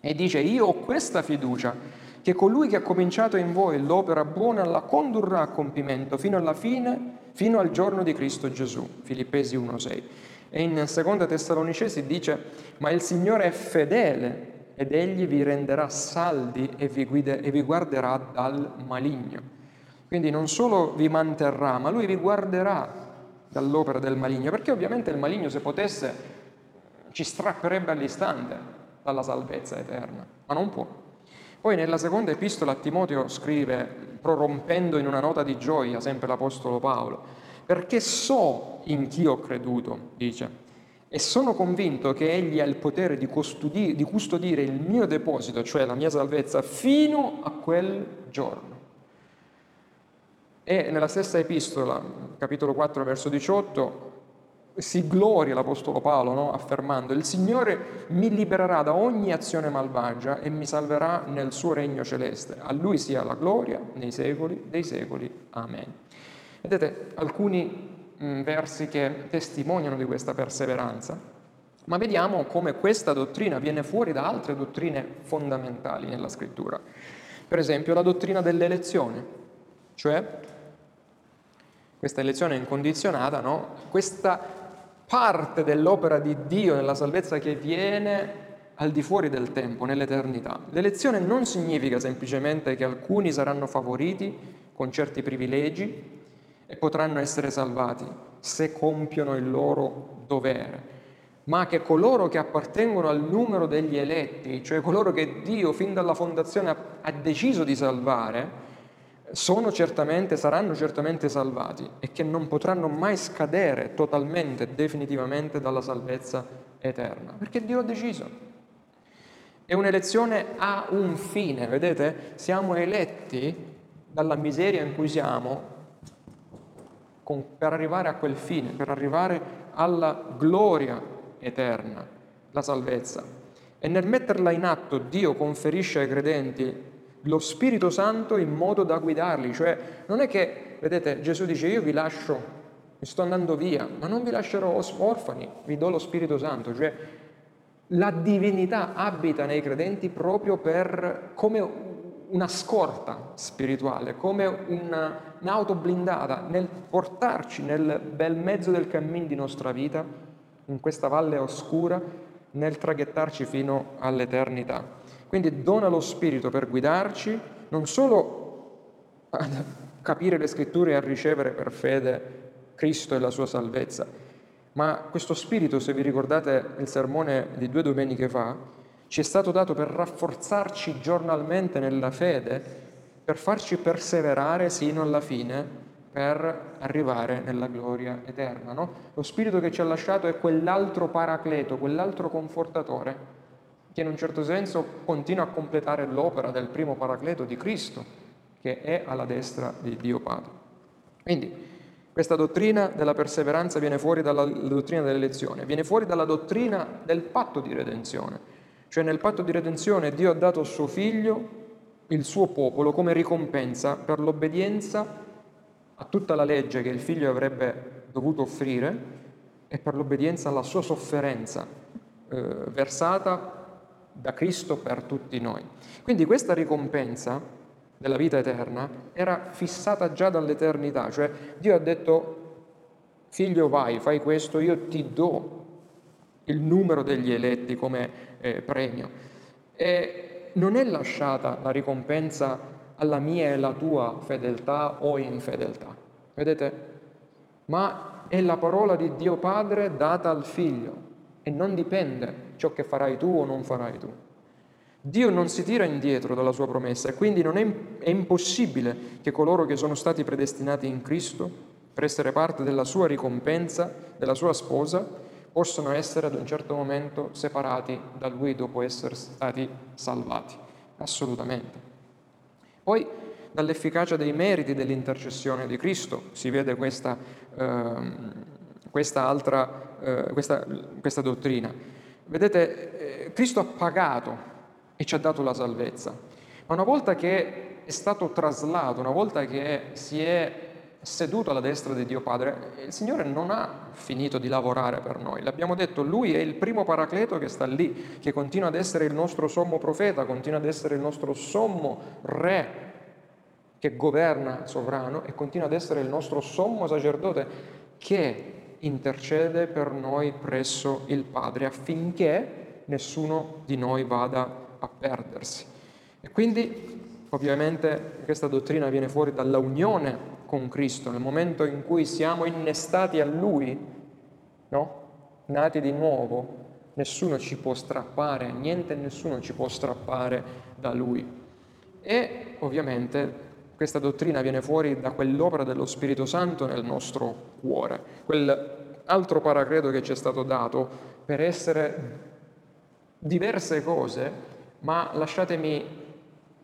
e dice io ho questa fiducia che colui che ha cominciato in voi l'opera buona la condurrà a compimento fino alla fine fino al giorno di Cristo Gesù. Filippesi 1,6. E in seconda Tessalonicesi dice, ma il Signore è fedele ed egli vi renderà saldi e vi, guide, e vi guarderà dal maligno. Quindi non solo vi manterrà, ma lui vi guarderà dall'opera del maligno, perché ovviamente il maligno se potesse ci strapperebbe all'istante dalla salvezza eterna, ma non può. Poi nella seconda epistola a Timoteo scrive, prorompendo in una nota di gioia, sempre l'Apostolo Paolo, perché so in chi ho creduto, dice, e sono convinto che Egli ha il potere di, custodire, di custodire il mio deposito, cioè la mia salvezza, fino a quel giorno. E nella stessa epistola, capitolo 4, verso 18, si gloria l'Apostolo Paolo no? affermando il Signore mi libererà da ogni azione malvagia e mi salverà nel suo regno celeste. A Lui sia la gloria nei secoli dei secoli. Amen. Vedete alcuni mh, mm, versi che testimoniano di questa perseveranza, ma vediamo come questa dottrina viene fuori da altre dottrine fondamentali nella scrittura. Per esempio la dottrina dell'elezione, cioè questa elezione incondizionata, no? questa parte dell'opera di Dio nella salvezza che viene al di fuori del tempo, nell'eternità. L'elezione non significa semplicemente che alcuni saranno favoriti con certi privilegi e potranno essere salvati se compiono il loro dovere, ma che coloro che appartengono al numero degli eletti, cioè coloro che Dio fin dalla fondazione ha deciso di salvare, sono certamente, saranno certamente salvati e che non potranno mai scadere totalmente, definitivamente dalla salvezza eterna, perché Dio ha deciso. E un'elezione ha un fine, vedete? Siamo eletti dalla miseria in cui siamo con, per arrivare a quel fine, per arrivare alla gloria eterna, la salvezza. E nel metterla in atto Dio conferisce ai credenti lo Spirito Santo in modo da guidarli. Cioè non è che, vedete, Gesù dice io vi lascio, mi sto andando via, ma non vi lascerò orfani, vi do lo Spirito Santo. Cioè la divinità abita nei credenti proprio per, come una scorta spirituale, come una, un'auto blindata nel portarci nel bel mezzo del cammino di nostra vita, in questa valle oscura, nel traghettarci fino all'eternità. Quindi dona lo Spirito per guidarci, non solo a capire le scritture e a ricevere per fede Cristo e la sua salvezza, ma questo Spirito, se vi ricordate il sermone di due domeniche fa, ci è stato dato per rafforzarci giornalmente nella fede, per farci perseverare sino alla fine, per arrivare nella gloria eterna. No? Lo Spirito che ci ha lasciato è quell'altro paracleto, quell'altro confortatore che in un certo senso continua a completare l'opera del primo paracleto di Cristo, che è alla destra di Dio Padre. Quindi questa dottrina della perseveranza viene fuori dalla dottrina dell'elezione, viene fuori dalla dottrina del patto di redenzione. Cioè nel patto di redenzione Dio ha dato suo figlio, il suo popolo, come ricompensa per l'obbedienza a tutta la legge che il figlio avrebbe dovuto offrire e per l'obbedienza alla sua sofferenza eh, versata da Cristo per tutti noi. Quindi questa ricompensa della vita eterna era fissata già dall'eternità, cioè Dio ha detto figlio vai, fai questo, io ti do il numero degli eletti come eh, premio. E non è lasciata la ricompensa alla mia e alla tua fedeltà o infedeltà, vedete? Ma è la parola di Dio Padre data al figlio e non dipende ciò che farai tu o non farai tu. Dio non si tira indietro dalla sua promessa quindi non è, è impossibile che coloro che sono stati predestinati in Cristo per essere parte della sua ricompensa, della sua sposa, possano essere ad un certo momento separati da Lui dopo essere stati salvati. Assolutamente. Poi dall'efficacia dei meriti dell'intercessione di Cristo si vede questa, eh, questa altra eh, questa, questa dottrina. Vedete, eh, Cristo ha pagato e ci ha dato la salvezza. Ma una volta che è stato traslato, una volta che si è seduto alla destra di Dio Padre, il Signore non ha finito di lavorare per noi. L'abbiamo detto, Lui è il primo paracleto che sta lì, che continua ad essere il nostro sommo profeta, continua ad essere il nostro sommo re che governa sovrano e continua ad essere il nostro sommo sacerdote che intercede per noi presso il Padre affinché nessuno di noi vada a perdersi. E quindi ovviamente questa dottrina viene fuori dalla unione con Cristo, nel momento in cui siamo innestati a Lui, no? nati di nuovo, nessuno ci può strappare, niente e nessuno ci può strappare da Lui. E ovviamente questa dottrina viene fuori da quell'opera dello Spirito Santo nel nostro cuore, quell'altro paracredo che ci è stato dato per essere diverse cose ma lasciatemi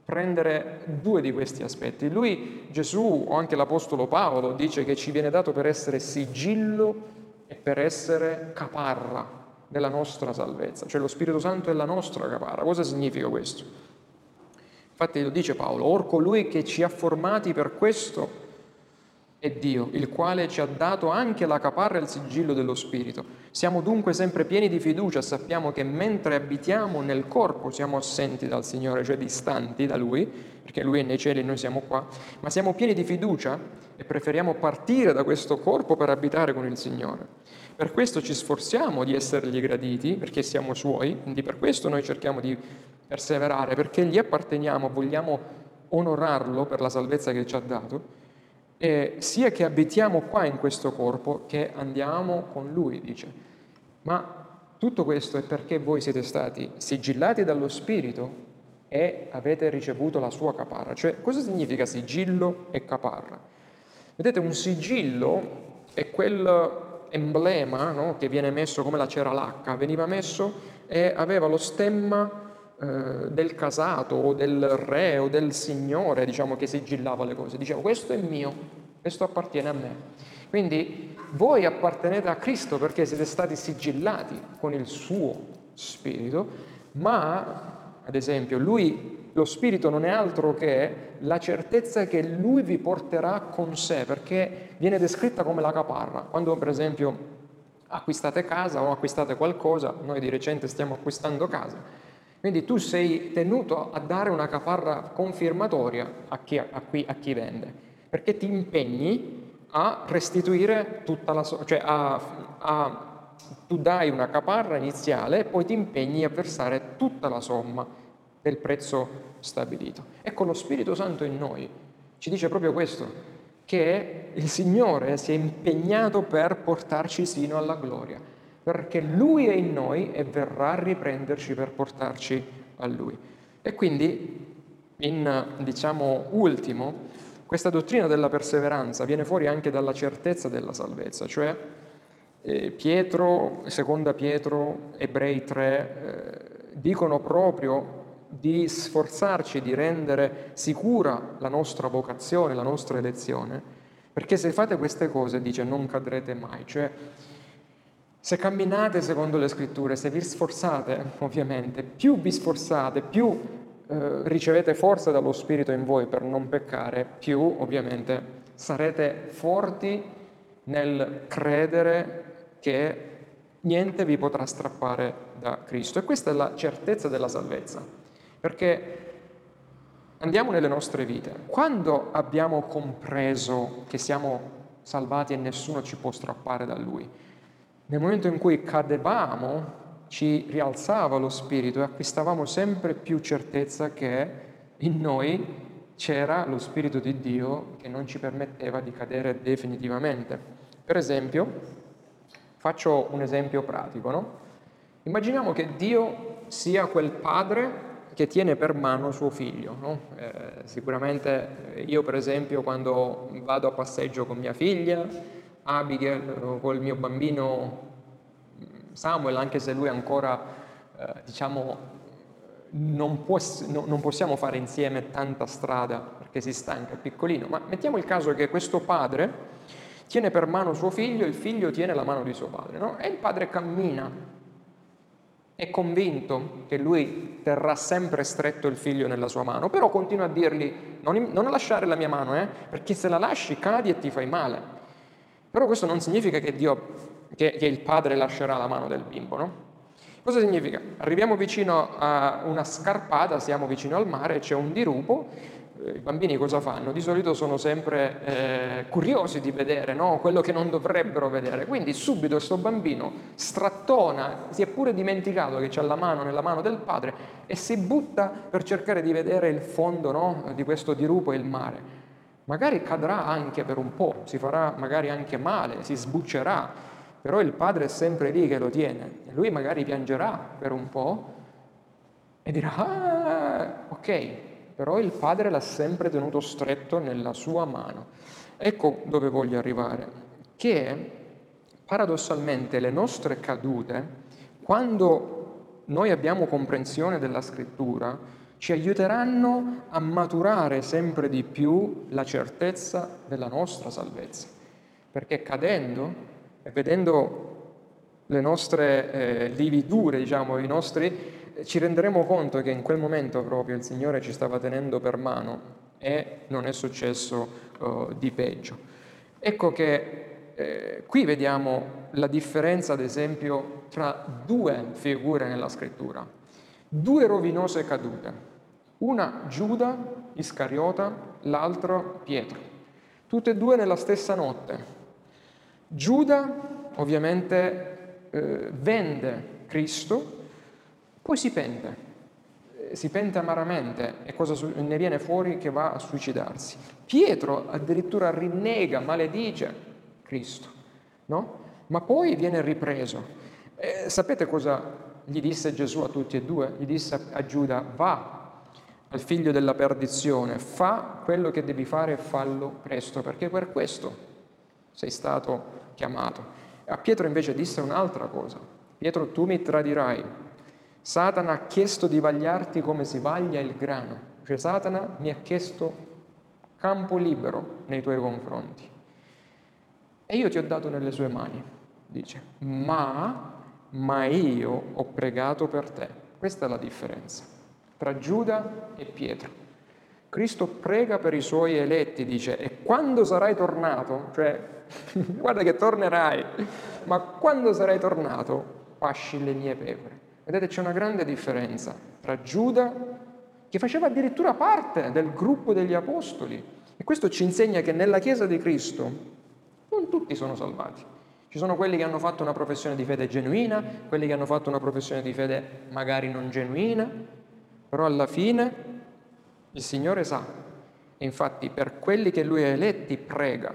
prendere due di questi aspetti. Lui, Gesù o anche l'Apostolo Paolo dice che ci viene dato per essere sigillo e per essere caparra della nostra salvezza, cioè lo Spirito Santo è la nostra caparra. Cosa significa questo? Infatti lo dice Paolo, or colui che ci ha formati per questo è Dio, il quale ci ha dato anche la caparra e il sigillo dello Spirito. Siamo dunque sempre pieni di fiducia, sappiamo che mentre abitiamo nel corpo siamo assenti dal Signore, cioè distanti da Lui, perché Lui è nei cieli e noi siamo qua, ma siamo pieni di fiducia e preferiamo partire da questo corpo per abitare con il Signore. Per questo ci sforziamo di essergli graditi, perché siamo Suoi, quindi per questo noi cerchiamo di perseverare, perché gli apparteniamo, vogliamo onorarlo per la salvezza che ci ha dato eh, sia che abitiamo qua in questo corpo che andiamo con lui, dice. Ma tutto questo è perché voi siete stati sigillati dallo Spirito e avete ricevuto la sua caparra. Cioè, cosa significa sigillo e caparra? Vedete, un sigillo è quell'emblema no, che viene messo come la cera lacca, veniva messo e aveva lo stemma eh, del casato o del re o del signore, diciamo, che sigillava le cose. Diceva questo è mio, questo appartiene a me. Quindi voi appartenete a Cristo perché siete stati sigillati con il suo spirito, ma ad esempio lui, lo spirito non è altro che la certezza che lui vi porterà con sé, perché viene descritta come la caparra. Quando per esempio acquistate casa o acquistate qualcosa, noi di recente stiamo acquistando casa, quindi tu sei tenuto a dare una caparra confermatoria a chi, a qui, a chi vende, perché ti impegni a restituire tutta la somma, cioè a, a, tu dai una caparra iniziale e poi ti impegni a versare tutta la somma del prezzo stabilito. Ecco, lo Spirito Santo in noi ci dice proprio questo, che il Signore si è impegnato per portarci sino alla gloria perché Lui è in noi e verrà a riprenderci per portarci a Lui. E quindi, in diciamo ultimo, questa dottrina della perseveranza viene fuori anche dalla certezza della salvezza, cioè eh, Pietro, seconda Pietro, Ebrei 3, eh, dicono proprio di sforzarci di rendere sicura la nostra vocazione, la nostra elezione, perché se fate queste cose, dice, non cadrete mai, cioè se camminate secondo le scritture, se vi sforzate, ovviamente, più vi sforzate, più eh, ricevete forza dallo Spirito in voi per non peccare, più ovviamente sarete forti nel credere che niente vi potrà strappare da Cristo. E questa è la certezza della salvezza, perché andiamo nelle nostre vite. Quando abbiamo compreso che siamo salvati e nessuno ci può strappare da Lui? Nel momento in cui cadevamo, ci rialzava lo spirito e acquistavamo sempre più certezza che in noi c'era lo spirito di Dio che non ci permetteva di cadere definitivamente. Per esempio, faccio un esempio pratico, no? Immaginiamo che Dio sia quel padre che tiene per mano suo figlio. No? Eh, sicuramente io per esempio quando vado a passeggio con mia figlia, Abigail o col mio bambino Samuel, anche se lui ancora, eh, diciamo, non, può, no, non, possiamo fare insieme tanta strada perché si stanca, è piccolino, ma mettiamo il caso che questo padre tiene per mano suo figlio, il figlio tiene la mano di suo padre, no? e il padre cammina è convinto che lui terrà sempre stretto il figlio nella sua mano, però continua a dirgli non, non lasciare la mia mano, eh, perché se la lasci cadi e ti fai male. Però questo non significa che, Dio, che, che il padre lascerà la mano del bimbo, no? Cosa significa? Arriviamo vicino a una scarpata, siamo vicino al mare, c'è un dirupo, i bambini cosa fanno? Di solito sono sempre eh, curiosi di vedere no? quello che non dovrebbero vedere, quindi subito questo bambino strattona, si è pure dimenticato che c'ha la mano nella mano del padre e si butta per cercare di vedere il fondo no? di questo dirupo e il mare. Magari cadrà anche per un po', si farà magari anche male, si sbuccerà, però il padre è sempre lì che lo tiene. Lui magari piangerà per un po' e dirà, ah, ok, però il padre l'ha sempre tenuto stretto nella sua mano. Ecco dove voglio arrivare, che paradossalmente le nostre cadute, quando noi abbiamo comprensione della scrittura, ci aiuteranno a maturare sempre di più la certezza della nostra salvezza. Perché cadendo e vedendo le nostre eh, lividure, diciamo, i nostri ci renderemo conto che in quel momento proprio il Signore ci stava tenendo per mano e non è successo uh, di peggio. Ecco che eh, qui vediamo la differenza, ad esempio, tra due figure nella scrittura, due rovinose cadute, una Giuda Iscariota, l'altra Pietro, tutte e due nella stessa notte. Giuda ovviamente eh, vende Cristo poi si pente, eh, si pente amaramente e cosa ne viene fuori che va a suicidarsi. Pietro addirittura rinnega, maledice Cristo, no? Ma poi viene ripreso. E sapete cosa gli disse Gesù a tutti e due? Gli disse a Giuda, va al figlio della perdizione, fa quello che devi fare e fallo presto, perché per questo sei stato chiamato. A Pietro invece disse un'altra cosa. Pietro, tu mi tradirai, Satana ha chiesto di vagliarti come si vaglia il grano, cioè Satana mi ha chiesto campo libero nei tuoi confronti. E io ti ho dato nelle sue mani, dice, ma, ma io ho pregato per te. Questa è la differenza tra Giuda e Pietro. Cristo prega per i suoi eletti, dice, e quando sarai tornato, cioè, guarda che tornerai, ma quando sarai tornato, pasci le mie pecore. Vedete, c'è una grande differenza tra Giuda, che faceva addirittura parte del gruppo degli apostoli, e questo ci insegna che nella Chiesa di Cristo non tutti sono salvati. Ci sono quelli che hanno fatto una professione di fede genuina, quelli che hanno fatto una professione di fede magari non genuina, però alla fine il Signore sa. E infatti per quelli che Lui ha eletti prega,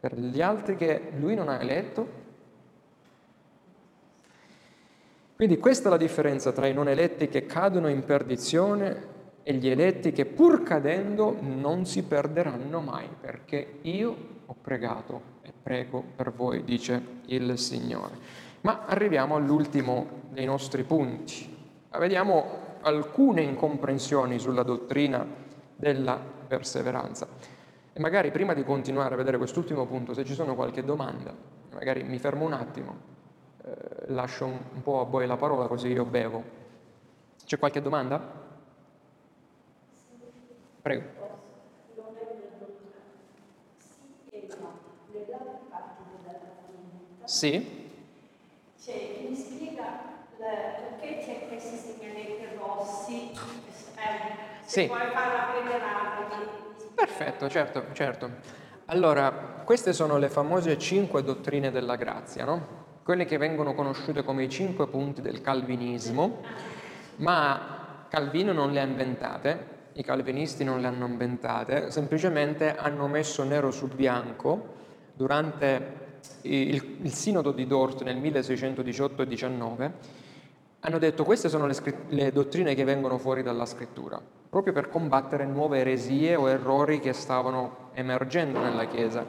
per gli altri che Lui non ha eletto Quindi questa è la differenza tra i non eletti che cadono in perdizione e gli eletti che pur cadendo non si perderanno mai, perché io ho pregato prego per voi, dice il Signore. Ma arriviamo all'ultimo dei nostri punti. Vediamo alcune incomprensioni sulla dottrina della perseveranza. E magari prima di continuare a vedere quest'ultimo punto, se ci sono qualche domanda, magari mi fermo un attimo eh, lascio un, un po' a voi la parola così io bevo. C'è qualche domanda? Prego. Sì? Cioè, mi spiega perché c'è questi segnaletti rossi sì. puoi farla prendere Perfetto, certo, certo. Allora, queste sono le famose cinque dottrine della grazia, no? Quelle che vengono conosciute come i cinque punti del calvinismo, ma Calvino non le ha inventate, i calvinisti non le hanno inventate, semplicemente hanno messo nero su bianco durante il, il sinodo di Dort nel 1618 19 hanno detto queste sono le, le, dottrine che vengono fuori dalla scrittura, proprio per combattere nuove eresie o errori che stavano emergendo nella Chiesa.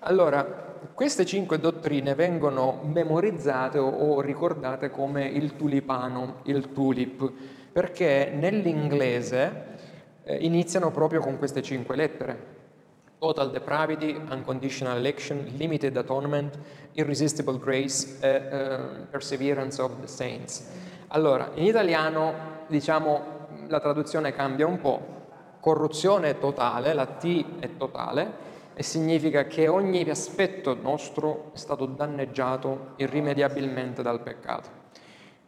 Allora, queste cinque dottrine vengono memorizzate o, o ricordate come il tulipano, il tulip, perché nell'inglese eh, iniziano proprio con queste cinque lettere. Total depravity, unconditional election, limited atonement, irresistible grace e uh, perseverance of the saints. Allora, in italiano, diciamo, la traduzione cambia un po'. Corruzione è totale, la T è totale, e significa che ogni aspetto nostro è stato danneggiato irrimediabilmente dal peccato.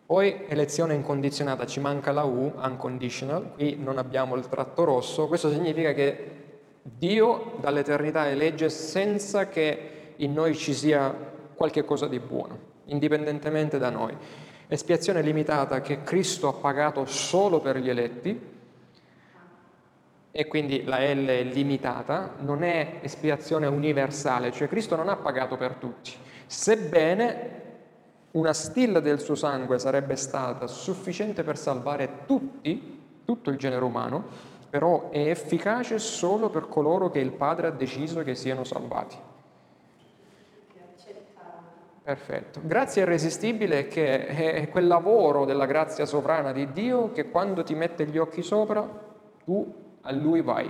Poi elezione incondizionata, ci manca la U, unconditional, qui non abbiamo il tratto rosso, questo significa che Dio dall'eternità elegge senza che in noi ci sia qualche cosa di buono, indipendentemente da noi. Espiazione limitata che Cristo ha pagato solo per gli eletti, e quindi la L è limitata, non è espiazione universale, cioè Cristo non ha pagato per tutti, sebbene una stilla del suo sangue sarebbe stata sufficiente per salvare tutti, tutto il genere umano, però è efficace solo per coloro che il Padre ha deciso che siano salvati. Perfetto. Grazia irresistibile che è quel lavoro della grazia sovrana di Dio che quando ti mette gli occhi sopra, tu a Lui vai.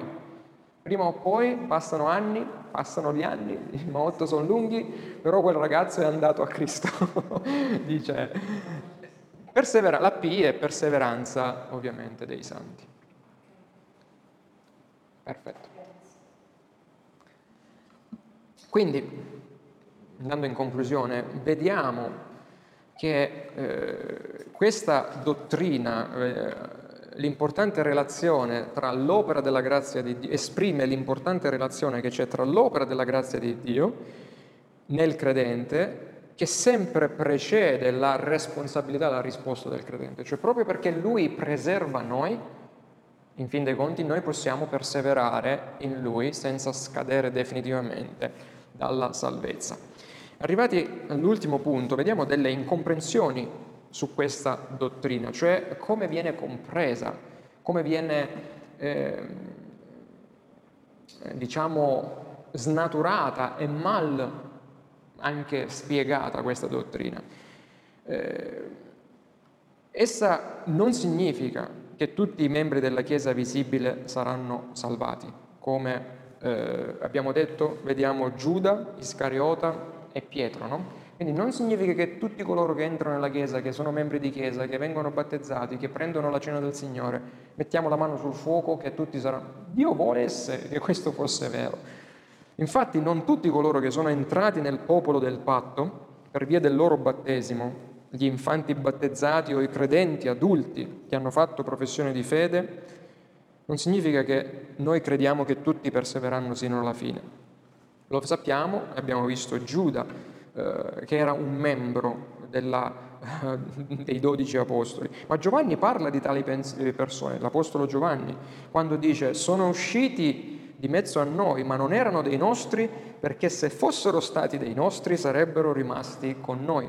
Prima o poi passano anni, passano gli anni, ma otto sono lunghi, però quel ragazzo è andato a Cristo. Dice, persevera- la P è perseveranza ovviamente dei santi. Perfetto. Quindi, andando in conclusione, vediamo che eh, questa dottrina eh, l'importante relazione tra l'opera della grazia di Dio, esprime l'importante relazione che c'è tra l'opera della grazia di Dio nel credente che sempre precede la responsabilità, la risposta del credente, cioè proprio perché lui preserva noi, in fin dei conti noi possiamo perseverare in lui senza scadere definitivamente dalla salvezza. Arrivati all'ultimo punto, vediamo delle incomprensioni su questa dottrina, cioè come viene compresa, come viene, eh, diciamo, snaturata e mal anche spiegata questa dottrina. Eh, essa non significa che tutti i membri della Chiesa visibile saranno salvati, come eh, abbiamo detto, vediamo Giuda, Iscariota e Pietro, no? Quindi non significa che tutti coloro che entrano nella Chiesa, che sono membri di Chiesa, che vengono battezzati, che prendono la cena del Signore, mettiamo la mano sul fuoco che tutti saranno... Dio vuole essere che questo fosse vero. Infatti non tutti coloro che sono entrati nel popolo del patto, per via del loro battesimo, gli infanti battezzati o i credenti adulti che hanno fatto professione di fede, non significa che noi crediamo che tutti perseveranno sino alla fine. Lo sappiamo, abbiamo visto Giuda, eh, che era un membro della, eh, dei dodici apostoli. Ma Giovanni parla di tali eh, persone, l'apostolo Giovanni, quando dice sono usciti di mezzo a noi, ma non erano dei nostri, perché se fossero stati dei nostri sarebbero rimasti con noi.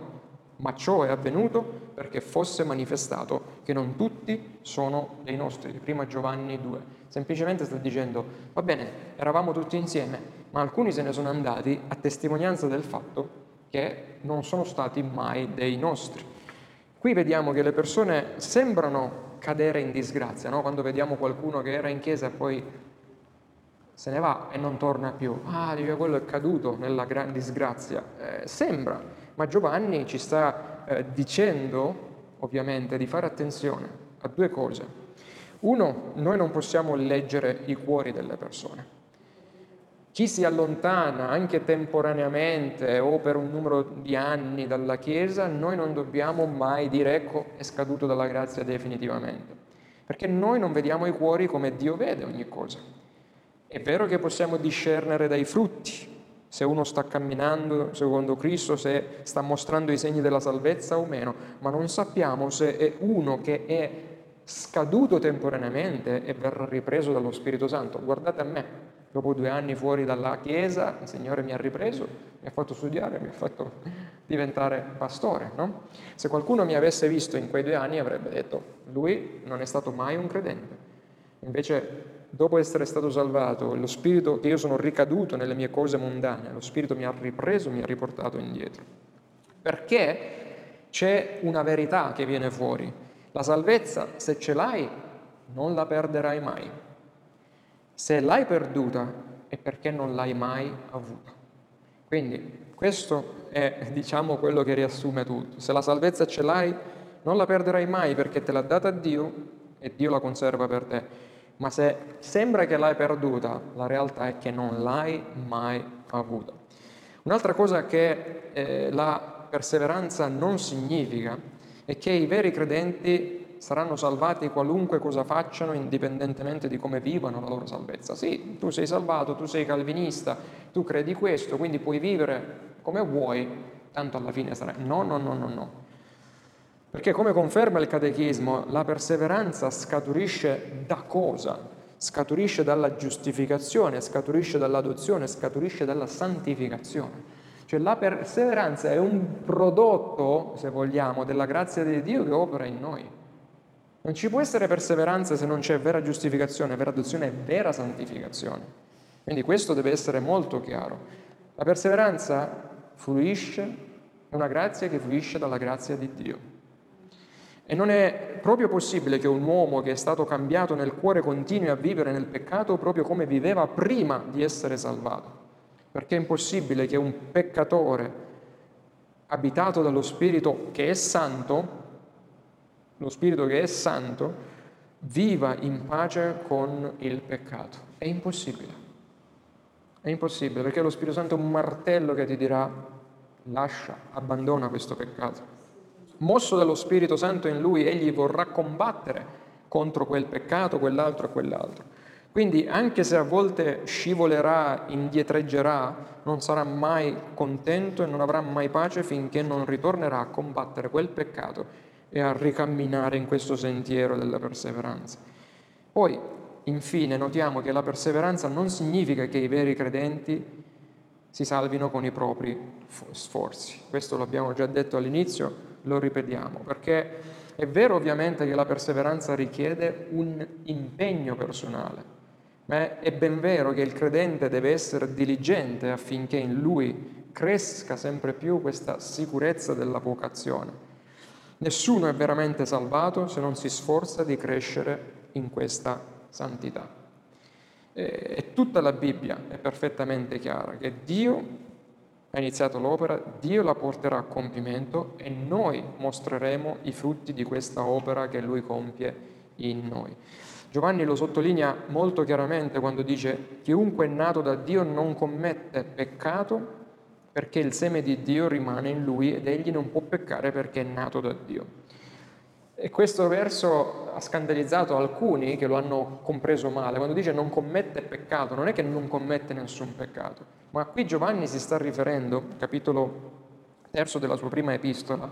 Ma ciò è avvenuto perché fosse manifestato che non tutti sono dei nostri. Prima Giovanni 2. Semplicemente sta dicendo, va bene, eravamo tutti insieme, ma alcuni se ne sono andati a testimonianza del fatto che non sono stati mai dei nostri. Qui vediamo che le persone sembrano cadere in disgrazia, no? quando vediamo qualcuno che era in chiesa e poi se ne va e non torna più. Ah, dice, quello è caduto nella gran disgrazia. Eh, sembra, ma Giovanni ci sta eh, dicendo, ovviamente, di fare attenzione a due cose. Uno, noi non possiamo leggere i cuori delle persone. Chi si allontana anche temporaneamente o per un numero di anni dalla Chiesa, noi non dobbiamo mai dire ecco è scaduto dalla grazia definitivamente. perché noi non vediamo i cuori come Dio vede ogni cosa. È vero che possiamo discernere dai frutti, se uno sta camminando secondo Cristo, se sta mostrando i segni della salvezza o meno, ma non sappiamo se è uno che è scaduto temporaneamente e verrà ripreso dallo Spirito Santo. Guardate a me, dopo due anni fuori dalla Chiesa, il Signore mi ha ripreso, mi ha fatto studiare, mi ha fatto diventare pastore. No? Se qualcuno mi avesse visto in quei due anni avrebbe detto, lui non è stato mai un credente. Invece, dopo essere stato salvato, lo Spirito, che io sono ricaduto nelle mie cose mondane, lo Spirito mi ha ripreso, mi ha riportato indietro. Perché c'è una verità che viene fuori la salvezza, se ce l'hai, non la perderai mai. Se l'hai perduta è perché non l'hai mai avuta. Quindi questo è, diciamo, quello che riassume tutto. Se la salvezza ce l'hai, non la perderai mai perché te l'ha data Dio e Dio la conserva per te. Ma se sembra che l'hai perduta, la realtà è che non l'hai mai avuta. Un'altra cosa che eh, la perseveranza non significa e che i veri credenti saranno salvati qualunque cosa facciano, indipendentemente di come vivano la loro salvezza. Sì, tu sei salvato, tu sei calvinista, tu credi questo, quindi puoi vivere come vuoi, tanto alla fine sarai. No, no, no, no, no. Perché come conferma il catechismo, la perseveranza scaturisce da cosa? Scaturisce dalla giustificazione, scaturisce dall'adozione, scaturisce dalla santificazione. Cioè la perseveranza è un prodotto, se vogliamo, della grazia di Dio che opera in noi. Non ci può essere perseveranza se non c'è vera giustificazione, vera adozione e vera santificazione. Quindi questo deve essere molto chiaro. La perseveranza fluisce, è una grazia che fluisce dalla grazia di Dio. E non è proprio possibile che un uomo che è stato cambiato nel cuore continui a vivere nel peccato proprio come viveva prima di essere salvato perché è impossibile che un peccatore abitato dallo Spirito che è santo, lo Spirito che è santo, viva in pace con il peccato. È impossibile. È impossibile perché lo Spirito Santo è un martello che ti dirà lascia, abbandona questo peccato. Mosso dallo Spirito Santo in lui, egli vorrà combattere contro quel peccato, quell'altro e quell'altro. Quindi anche se a volte scivolerà, indietreggerà, non sarà mai contento e non avrà mai pace finché non ritornerà a combattere quel peccato e a ricamminare in questo sentiero della perseveranza. Poi, infine, notiamo che la perseveranza non significa che i veri credenti si salvino con i propri sforzi. Questo l'abbiamo già detto all'inizio, lo ripetiamo, perché è vero ovviamente che la perseveranza richiede un impegno personale, ma è ben vero che il credente deve essere diligente affinché in lui cresca sempre più questa sicurezza della vocazione. Nessuno è veramente salvato se non si sforza di crescere in questa santità. E tutta la Bibbia è perfettamente chiara che Dio ha iniziato l'opera, Dio la porterà a compimento e noi mostreremo i frutti di questa opera che Lui compie in noi. Giovanni lo sottolinea molto chiaramente quando dice chiunque è nato da Dio non commette peccato perché il seme di Dio rimane in lui ed egli non può peccare perché è nato da Dio. E questo verso ha scandalizzato alcuni che lo hanno compreso male. Quando dice non commette peccato, non è che non commette nessun peccato, ma qui Giovanni si sta riferendo, capitolo terzo della sua prima epistola,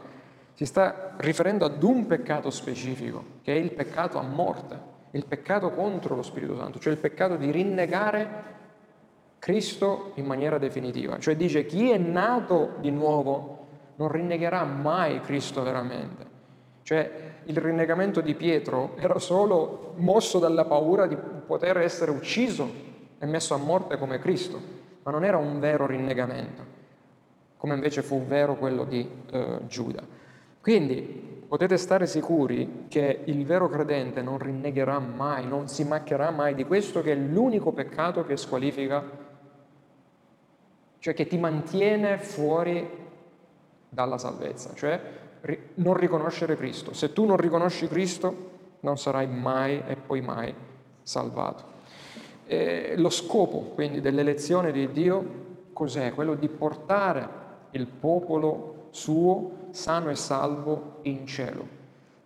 si sta riferendo ad un peccato specifico, che è il peccato a morte il peccato contro lo Spirito Santo, cioè il peccato di rinnegare Cristo in maniera definitiva. Cioè dice chi è nato di nuovo non rinnegherà mai Cristo veramente. Cioè il rinnegamento di Pietro era solo mosso dalla paura di poter essere ucciso e messo a morte come Cristo, ma non era un vero rinnegamento, come invece fu vero quello di eh, Giuda. Quindi potete stare sicuri che il vero credente non rinnegherà mai, non si macchierà mai di questo che è l'unico peccato che squalifica, cioè che ti mantiene fuori dalla salvezza, cioè non riconoscere Cristo. Se tu non riconosci Cristo non sarai mai e poi mai salvato. E lo scopo quindi dell'elezione di Dio cos'è? Quello di portare il popolo suo sano e salvo in cielo,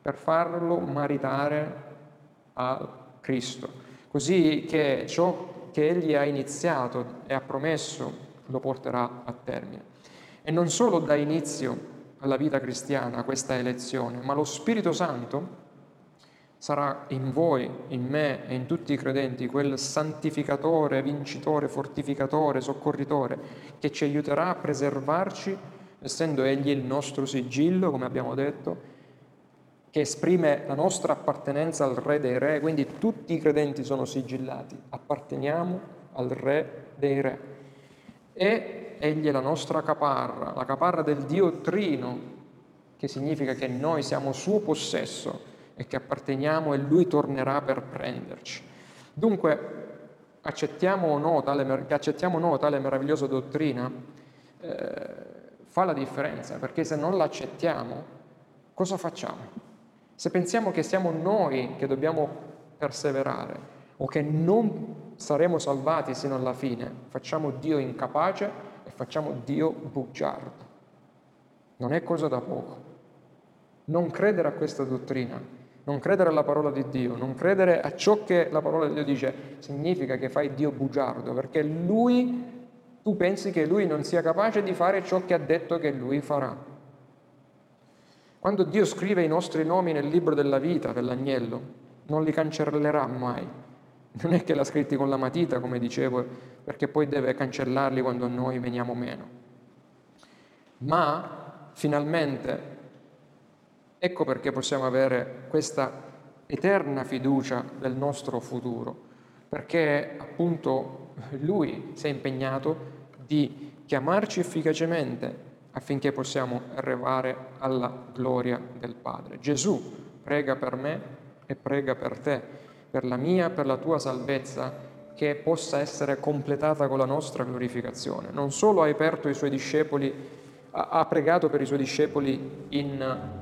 per farlo maritare a Cristo, così che ciò che Egli ha iniziato e ha promesso lo porterà a termine. E non solo dà inizio alla vita cristiana questa elezione, ma lo Spirito Santo sarà in voi, in me e in tutti i credenti quel santificatore, vincitore, fortificatore, soccorritore che ci aiuterà a preservarci, essendo Egli il nostro sigillo, come abbiamo detto, che esprime la nostra appartenenza al Re dei Re, quindi tutti i credenti sono sigillati, apparteniamo al Re dei Re. E Egli è la nostra caparra, la caparra del Dio Trino, che significa che noi siamo suo possesso e che apparteniamo e Lui tornerà per prenderci. Dunque, accettiamo o no tale, che accettiamo o no tale meravigliosa dottrina eh, fa la differenza, perché se non l'accettiamo, cosa facciamo? Se pensiamo che siamo noi che dobbiamo perseverare o che non saremo salvati sino alla fine, facciamo Dio incapace e facciamo Dio bugiardo. Non è cosa da poco. Non credere a questa dottrina non credere alla parola di Dio, non credere a ciò che la parola di Dio dice, significa che fai Dio bugiardo, perché lui, tu pensi che lui non sia capace di fare ciò che ha detto che lui farà. Quando Dio scrive i nostri nomi nel libro della vita dell'agnello, non li cancellerà mai. Non è che l'ha scritti con la matita, come dicevo, perché poi deve cancellarli quando noi veniamo meno. Ma finalmente Ecco perché possiamo avere questa eterna fiducia del nostro futuro, perché appunto Lui si è impegnato di chiamarci efficacemente affinché possiamo arrivare alla gloria del Padre. Gesù prega per me e prega per te, per la mia, per la tua salvezza, che possa essere completata con la nostra glorificazione. Non solo ha aperto i suoi discepoli, ha pregato per i suoi discepoli in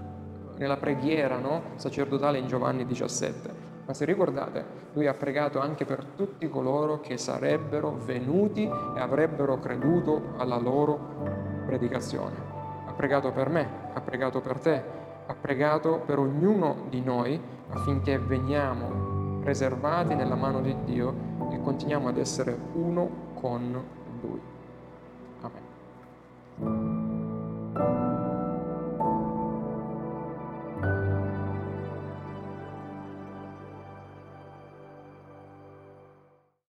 nella preghiera no? sacerdotale in Giovanni 17. Ma se ricordate, lui ha pregato anche per tutti coloro che sarebbero venuti e avrebbero creduto alla loro predicazione. Ha pregato per me, ha pregato per te, ha pregato per ognuno di noi affinché veniamo preservati nella mano di Dio e continuiamo ad essere uno con Lui. Amen.